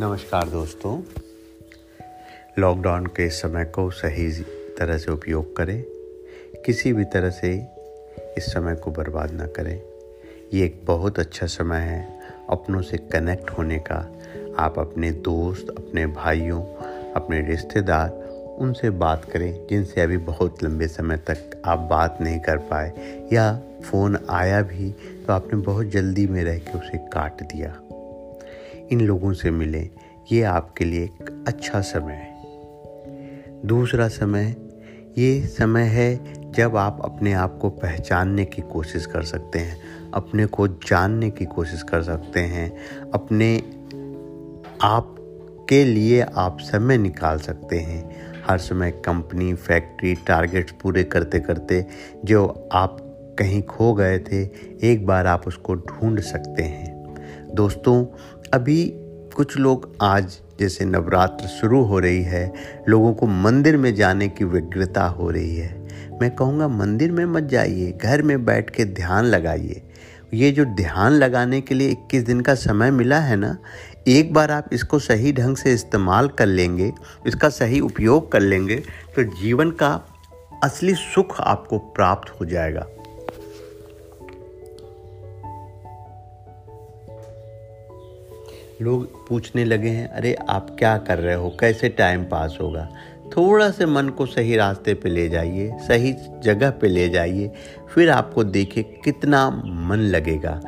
नमस्कार दोस्तों। लॉकडाउन के समय को सही तरह से उपयोग करें। किसी भी तरह से इस समय को बर्बाद ना करें। ये एक बहुत अच्छा समय है। अपनों से कनेक्ट होने का। आप अपने दोस्त, अपने भाइयों, अपने रिश्तेदार, उनसे बात करें जिनसे अभी बहुत लंबे समय तक आप बात नहीं कर पाए। या फ़ोन आया भी तो आपने बहुत जल्दी में रह के उसे काट दिया। इन लोगों से मिलें। ये आपके लिए एक अच्छा समय है। दूसरा समय, ये समय है जब आप अपने आप को पहचानने की कोशिश कर सकते हैं, अपने को जानने की कोशिश कर सकते हैं, अपने आप के लिए आप समय निकाल सकते हैं। हर समय कंपनी, फैक्ट्री, टारगेट्स पूरे करते करते जो आप कहीं खो गए थे, एक बार आप उसको ढूंढ सकते हैं। दोस्तों, अभी कुछ लोग आज जैसे नवरात्र शुरू हो रही है, लोगों को मंदिर में जाने की व्यग्रता हो रही है। मैं कहूँगा, मंदिर में मत जाइए, घर में बैठ के ध्यान लगाइए। ये जो ध्यान लगाने के लिए 21 दिन का समय मिला है ना, एक बार आप इसको सही ढंग से इस्तेमाल कर लेंगे, इसका सही उपयोग कर लेंगे तो जीवन का असली सुख आपको प्राप्त हो जाएगा। लोग पूछने लगे हैं, अरे, आप क्या कर रहे हो? कैसे टाइम पास होगा? थोड़ा से मन को सही रास्ते पे ले जाइए, सही जगह पे ले जाइए, फिर आपको देखिए कितना मन लगेगा।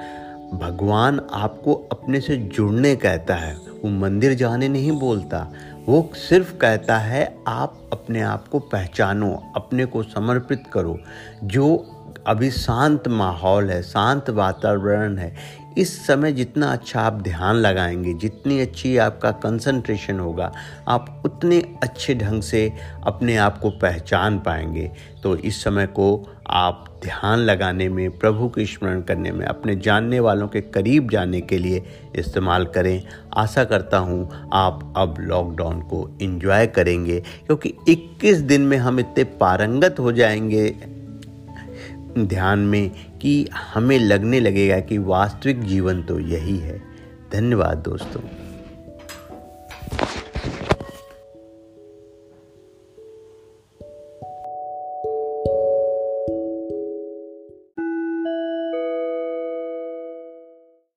भगवान आपको अपने से जुड़ने कहता है, वो मंदिर जाने नहीं बोलता, वो सिर्फ़ कहता है, आप अपने आप को पहचानो, अपने को समर्पित करो। जो अभी शांत माहौल है, शांत वातावरण है। इस समय जितना अच्छा आप ध्यान लगाएँगे, जितनी अच्छी आपका कंसंट्रेशन होगा, आप उतने अच्छे ढंग से अपने आप को पहचान पाएँगे। तो इस समय को आप ध्यान लगाने में, प्रभु के स्मरण करने में, अपने जानने वालों के करीब जाने के लिए इस्तेमाल करें। आशा करता हूँ आप अब लॉकडाउन को इन्जॉय करेंगे, क्योंकि 21 दिन में हम इतने पारंगत हो जाएँगे। ध्यान में कि हमें लगने लगेगा कि वास्तविक जीवन तो यही है। धन्यवाद दोस्तों।